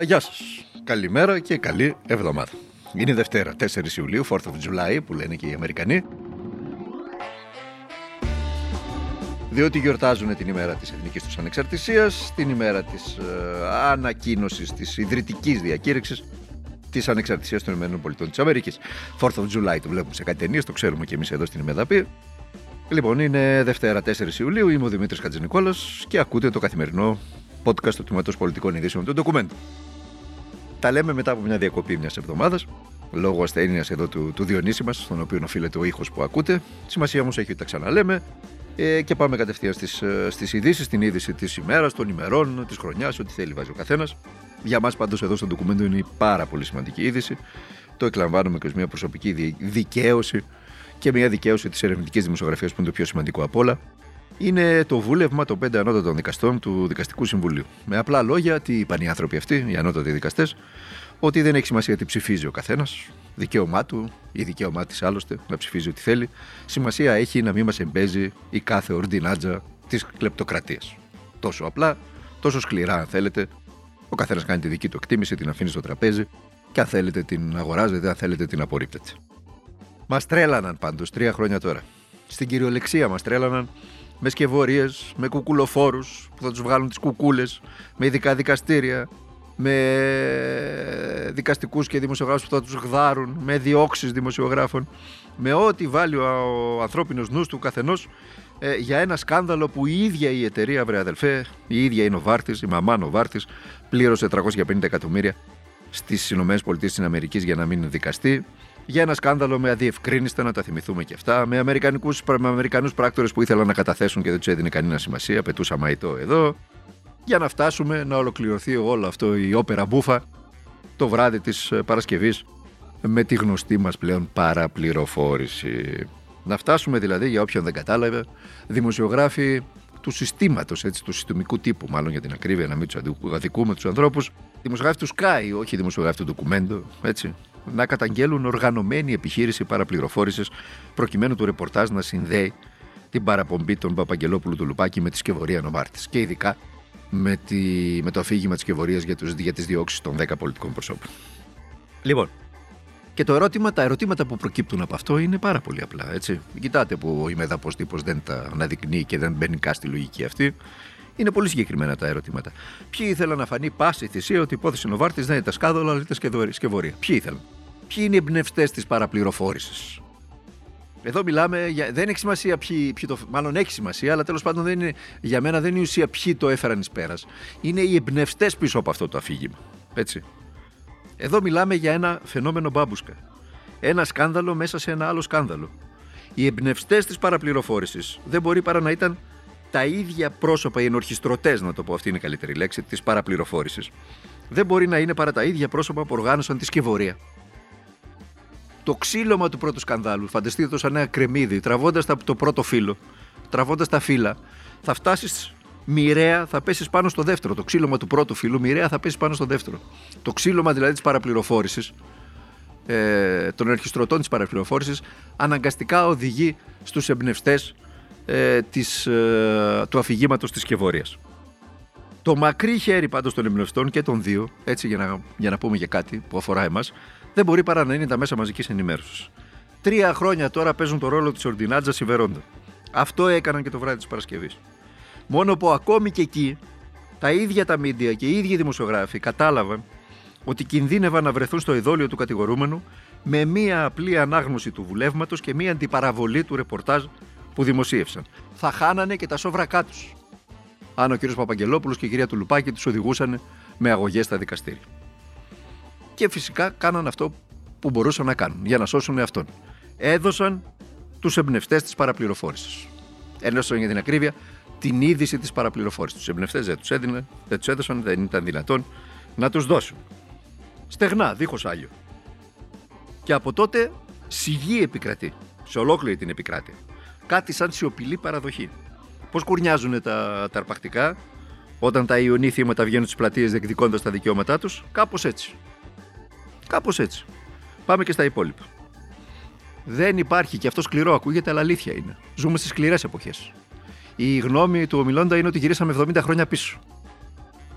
Γεια σας. Καλημέρα και καλή εβδομάδα. Είναι Δευτέρα, 4 Ιουλίου, 4th of July που λένε και οι Αμερικανοί. Διότι γιορτάζουν την ημέρα της εθνικής τους ανεξαρτησίας, την ημέρα της ε, ανακοίνωσης της ιδρυτικής διακήρυξης της ανεξαρτησίας των ΗΠΑ της Αμερικής. 4th of July το βλέπουμε σε κάτι ταινίες, το ξέρουμε και εμείς εδώ στην Ημεδαπή. Λοιπόν, είναι Δευτέρα 4 Ιουλίου, είμαι ο Δημήτρης Κατζηνικόλα και ακούτε το καθημερινό podcast του Τμήματος Πολιτικών Ειδήσεων του Ντοκουμέντου. Τα λέμε μετά από μια διακοπή μιας εβδομάδας, λόγω ασθένειας εδώ του, του Διονύση μας, στον οποίο οφείλεται ο ήχος που ακούτε. Σημασία όμως έχει ότι τα ξαναλέμε ε, και πάμε κατευθείαν στις ε, ειδήσεις, την είδηση της ημέρας, των ημερών, της χρονιάς, ό,τι θέλει βάζει ο καθένας. Για μας πάντως εδώ στο ντοκουμέντο είναι η πάρα πολύ σημαντική είδηση. Το εκλαμβάνουμε και ως μια προσωπική δικαίωση και μια δικαίωση της ερευνητικής δημοσιογραφίας που είναι το πιο σημαντικό από όλα. Είναι το βούλευμα των πέντε ανώτατων δικαστών του Δικαστικού Συμβουλίου. Με απλά λόγια, τι είπαν οι άνθρωποι αυτοί, οι ανώτατοι δικαστές, ότι δεν έχει σημασία τι ψηφίζει ο καθένας, δικαίωμά του ή δικαίωμά της άλλωστε να ψηφίζει ό,τι θέλει. Σημασία έχει να μην μας εμπέζει η κάθε ορντινάτζα της κλεπτοκρατίας. Τόσο απλά, τόσο σκληρά αν θέλετε, ο καθένας κάνει τη δική του εκτίμηση, την αφήνει στο τραπέζι και αν θέλετε την αγοράζετε, αν θέλετε την απορρίπτετε. Μας τρέλαναν πάντως τρία χρόνια τώρα. Στην κυριολεξία μας τρέλαναν με σκευωρίες, με κουκουλοφόρους που θα τους βγάλουν τις κουκούλες, με ειδικά δικαστήρια, με δικαστικούς και δημοσιογράφους που θα τους γδάρουν, με διώξεις δημοσιογράφων, με ό,τι βάλει ο ανθρώπινος νους του καθενός ε, για ένα σκάνδαλο που η ίδια η εταιρεία, βρε αδελφέ, η ίδια η Νοβάρτη, η μαμά Νοβάρτη, πλήρωσε 350 εκατομμύρια στις ΗΠΑ για να μην δικαστεί. Για ένα σκάνδαλο με αδιευκρίνηστα, να τα θυμηθούμε και αυτά, με Αμερικανούς πράκτορες που ήθελαν να καταθέσουν και δεν τους έδινε κανένα σημασία, πετούσα μαϊτό εδώ. Για να φτάσουμε να ολοκληρωθεί όλο αυτό η όπερα μπούφα το βράδυ της Παρασκευής με τη γνωστή μας πλέον παραπληροφόρηση. Να φτάσουμε δηλαδή, για όποιον δεν κατάλαβε, δημοσιογράφοι του συστήματος, του συστημικού τύπου, μάλλον για την ακρίβεια, να μην τους αδικούμε τους ανθρώπους, δημοσιογράφοι του ΣΚΑΙ, όχι δημοσιογράφοι του ντοκουμέντο, έτσι, να καταγγέλουν οργανωμένη επιχείρηση παραπληροφόρησης προκειμένου του ρεπορτάζ να συνδέει την παραπομπή των Παπαγγελόπουλου του Λουπάκη με τη σκευωρία Νομάρτης. Και ειδικά με, τη, με το αφήγημα της σκευωρίας για, για τις διώξεις των 10 πολιτικών προσώπων. Λοιπόν, και το ερώτημα, τα ερωτήματα που προκύπτουν από αυτό είναι πάρα πολύ απλά. Έτσι. Κοιτάτε που ο ημεδαπός τύπος δεν τα αναδεικνύει και δεν μπαίνει καν στη λογική αυτή. Είναι πολύ συγκεκριμένα τα ερωτήματα. Ποιοι ήθελαν να φανεί πάση θυσία ότι η υπόθεση Νοβάρτη δεν ήταν σκάδολο, αλλά ήταν σκευωρία. Ποιοι ήθελαν; Ποιοι είναι οι εμπνευστές της παραπληροφόρησης. Εδώ μιλάμε, για, δεν έχει σημασία ποιοι, ποιοι το. Μάλλον έχει σημασία, αλλά τέλος πάντων δεν είναι, για μένα δεν είναι η ουσία ποιοι το έφεραν εις πέρας. Είναι οι εμπνευστές πίσω από αυτό το αφήγημα. Έτσι. Εδώ μιλάμε για ένα φαινόμενο μπάμπουσκα. Ένα σκάνδαλο μέσα σε ένα άλλο σκάνδαλο. Οι εμπνευστές της παραπληροφόρησης δεν μπορεί παρά να ήταν τα ίδια πρόσωπα, οι ενορχιστρωτές, να το πω αυτή είναι η καλύτερη λέξη, της παραπληροφόρησης. Δεν μπορεί να είναι παρά τα ίδια πρόσωπα που οργάνωσαν τη σκευωρία. Το ξύλωμα του πρώτου σκανδάλου, φανταστείτε το σαν ένα κρεμμύδι, τραβώντας το πρώτο φύλλο, τραβώντας τα φύλλα, θα φτάσεις μοιραία θα πέσεις πάνω στο δεύτερο. Το ξύλωμα του πρώτου φύλου μοιραία θα πέσεις πάνω στο δεύτερο. Το ξύλωμα δηλαδή της παραπληροφόρησης, ε, των ερχιστρωτών της παραπληροφόρησης, αναγκαστικά οδηγεί στους εμπνευστές ε, της, ε, του αφηγήματος της σκευωρία. Το μακρύ χέρι πάντως των εμπνευστών και των δύο, έτσι για να, για να πούμε για κάτι που αφορά εμάς, δεν μπορεί παρά να είναι τα μέσα μαζικής ενημέρωσης. Τρία χρόνια τώρα παίζουν το ρόλο της Ορντινάτζα Σιβερόντα. Αυτό έκαναν και το βράδυ της Παρασκευής. Μόνο που ακόμη και εκεί τα ίδια τα μίντια και οι ίδιοι δημοσιογράφοι κατάλαβαν ότι κινδύνευαν να βρεθούν στο ειδόλιο του κατηγορούμενου με μία απλή ανάγνωση του βουλεύματος και μία αντιπαραβολή του ρεπορτάζ που δημοσίευσαν. Θα χάνανε και τα σόβρακά τους. Αν ο κ. Παπαγγελόπουλος και η κυρία Τουλουπάκη τους οδηγούσαν με αγωγές στα δικαστήρια. Και φυσικά κάναν αυτό που μπορούσαν να κάνουν για να σώσουν εαυτόν. Έδωσαν τους εμπνευστές της παραπληροφόρησης. Ένωσαν για την ακρίβεια την είδηση της παραπληροφόρησης. Τους εμπνευστές δεν τους έδιναν, δεν τους έδωσαν, δεν ήταν δυνατόν να τους δώσουν. Στεγνά, δίχως άγιο. Και από τότε σιγή επικρατεί σε ολόκληρη την επικράτεια. Κάτι σαν σιωπηλή παραδοχή. Πώς κουρνιάζουν τα, τα αρπακτικά όταν τα ιονή θύματα βγαίνουν στι πλατείες διεκδικώντας τα δικαιώματά τους, κάπως έτσι. Κάπως έτσι. Πάμε και στα υπόλοιπα. Δεν υπάρχει και αυτό σκληρό ακούγεται, αλλά αλήθεια είναι. Ζούμε στις σκληρές εποχές. Η γνώμη του ομιλώντα είναι ότι γυρίσαμε 70 χρόνια πίσω.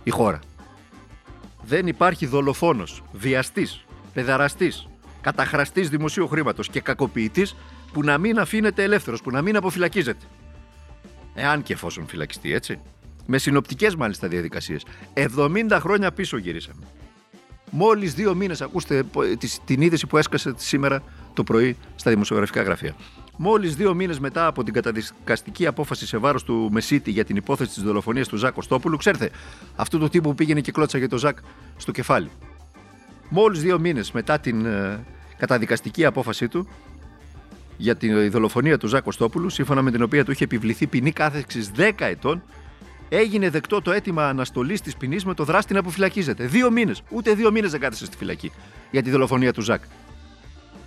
Η χώρα. δεν υπάρχει δολοφόνος, βιαστής, παιδαραστή, καταχραστής δημοσίου χρήματος και κακοποιητής που να μην αφήνεται ελεύθερος, που να μην αποφυλακίζεται. Εάν και εφόσον φυλακιστεί, έτσι. Με συνοπτικές μάλιστα διαδικασίες. 70 χρόνια πίσω γυρίσαμε. Μόλις δύο μήνες, ακούστε την είδηση που έσκασε σήμερα το πρωί στα δημοσιογραφικά γραφεία. Μόλις δύο μήνες μετά από την καταδικαστική απόφαση σε βάρος του Μεσίτη για την υπόθεση της δολοφονίας του Ζακ Κωστόπουλου, ξέρετε, αυτού του τύπου που πήγαινε και κλώτσα για το Ζακ στο κεφάλι. Μόλις δύο μήνες μετά την ε, καταδικαστική απόφασή του για τη δολοφονία του Ζακ Κωστόπουλου, σύμφωνα με την οποία του είχε επιβληθεί ποινή κάθεξης 10 ετών, έγινε δεκτό το αίτημα αναστολής της ποινής με το δράστη να αποφυλακίζεται. Δύο μήνες. Ούτε δύο μήνες δεν κάθεσε στη φυλακή για τη δολοφονία του Ζακ.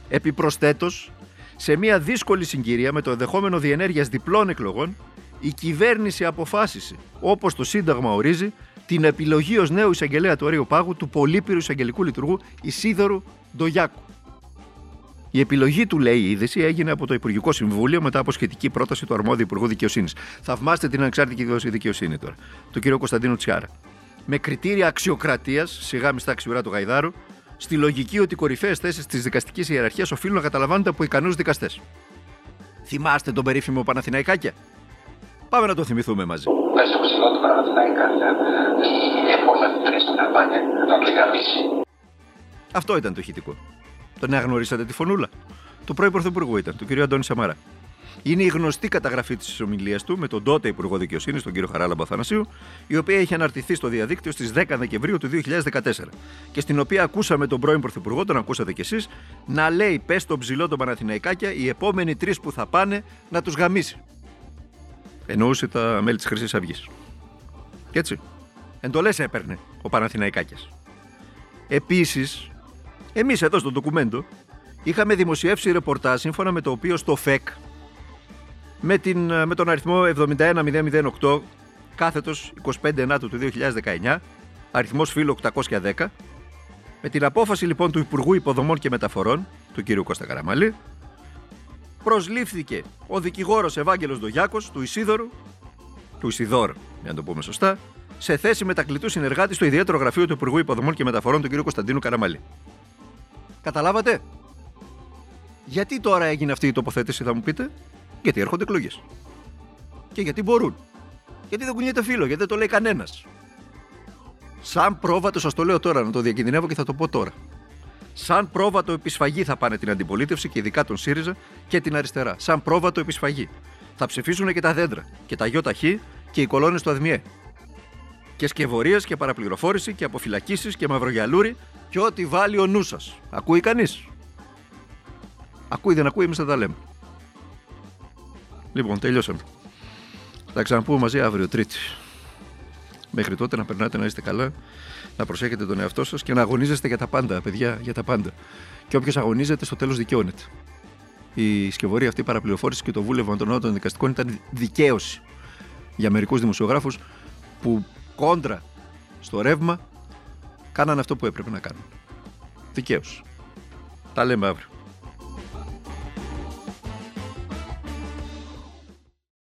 Επιπροσθέτως, σε μια δύσκολη συγκυρία με το ενδεχόμενο διενέργειας διπλών εκλογών, η κυβέρνηση αποφάσισε, όπως το Σύνταγμα ορίζει, την επιλογή ως νέου εισαγγελέα του Αερίου Πάγου του πολύπειρου εισαγγελικού λειτουργού Ισίδωρου Ντογιάκου. Η επιλογή του, λέει η είδηση, έγινε από το Υπουργικό Συμβούλιο μετά από σχετική πρόταση του αρμόδιου Υπουργού Δικαιοσύνης. Θαυμάστε την ανεξάρτητη δικαιοσύνη τώρα, του κ. Κωνσταντίνου Τσιάρα. Με κριτήρια αξιοκρατίας, σιγά μιστά αξιουρά του Γαϊδάρου, στη λογική ότι οι κορυφαίες θέσεις της δικαστικής ιεραρχίας οφείλουν να καταλαμβάνονται από ικανούς δικαστές. Θυμάστε τον περίφημο Παναθηναϊκάκια; Πάμε να το θυμηθούμε μαζί. Πες το ψηλό του Παναθηναϊκάκια, έπολα στην καμπάνια, να Αυτό ήταν το ηχητικό. Τον αγνωρίσατε τη φωνούλα. Το πρώην Πρωθυπουργού ήταν, του κ. Αντώνη Σαμάρα. Είναι η γνωστή καταγραφή της ομιλίας του με τον τότε Υπουργό Δικαιοσύνης, τον κύριο Χαράλαμπα Θανασίου, η οποία είχε αναρτηθεί στο διαδίκτυο στις 10 Δεκεμβρίου του 2014 και στην οποία ακούσαμε τον πρώην Πρωθυπουργό, τον ακούσατε κι εσείς, να λέει: Πες στον ψηλό τον Παναθηναϊκάκια, οι επόμενοι τρεις που θα πάνε να τους γαμίσει. Εννοούσε τα μέλη της Χρυσής Αυγής. Και έτσι. Εντολέ έπαιρνε ο Παναθηναϊκάκιας. Επίσης, εμείς εδώ στο ντοκουμέντο είχαμε δημοσιεύσει ρεπορτάζ σύμφωνα με το οποίο στο ΦΕΚ με, την, ε, με τον αριθμό 71008 κάθετος 25 Ενάτου του 2019, αριθμός φύλλου 810, με την απόφαση λοιπόν του Υπουργού Υποδομών και Μεταφορών, του κ. Κώστα Καραμαλή, προσλήφθηκε ο δικηγόρος Ευάγγελος Ντογιάκος του Ισίδωρου, του Ισιδόρ, για να το πούμε σωστά, σε θέση μετακλητού συνεργάτη στο ιδιαίτερο γραφείο του Υπουργού Υποδομών και Μεταφορών του κ. Κωνσταντίνου Καραμαλή. Καταλάβατε; Γιατί τώρα έγινε αυτή η τοποθέτηση, θα μου πείτε; Γιατί έρχονται εκλογές. Και γιατί μπορούν. Γιατί δεν κουνιέται φίλο, γιατί δεν το λέει κανένας. Σαν πρόβατο, σας το λέω τώρα, να το διακινδυνεύω και θα το πω τώρα. Σαν πρόβατο επισφαγή θα πάνε την αντιπολίτευση και ειδικά τον ΣΥΡΙΖΑ και την αριστερά. Σαν πρόβατο επισφαγή. Θα ψηφίσουν και τα δέντρα και τα ΙΟΤΑΧ και οι κολόνες του ΑΔΜΙΕ. Και σκευωρίες και παραπληροφόρηση και αποφυλακίσεις και μαυρογιαλούρι και ό,τι βάλει ο νους σας. Ακούει κανείς; Ακούει, δεν ακούει, εμείς θα τα λέμε. Λοιπόν, τελειώσαμε. Θα τα ξαναπούμε μαζί αύριο, Τρίτη. Μέχρι τότε να περνάτε να είστε καλά, να προσέχετε τον εαυτό σας και να αγωνίζεστε για τα πάντα, παιδιά, για τα πάντα. Και όποιος αγωνίζεται, στο τέλος δικαιώνεται. Η σκευωρία αυτή παραπληροφόρηση και το βούλευμα των νότων δικαστικών ήταν δικαίωση για μερικούς δημοσιογράφους που κόντρα στο ρεύμα κάνανε αυτό που έπρεπε να κάνουν. Δικαίωση. Τα λέμε αύριο.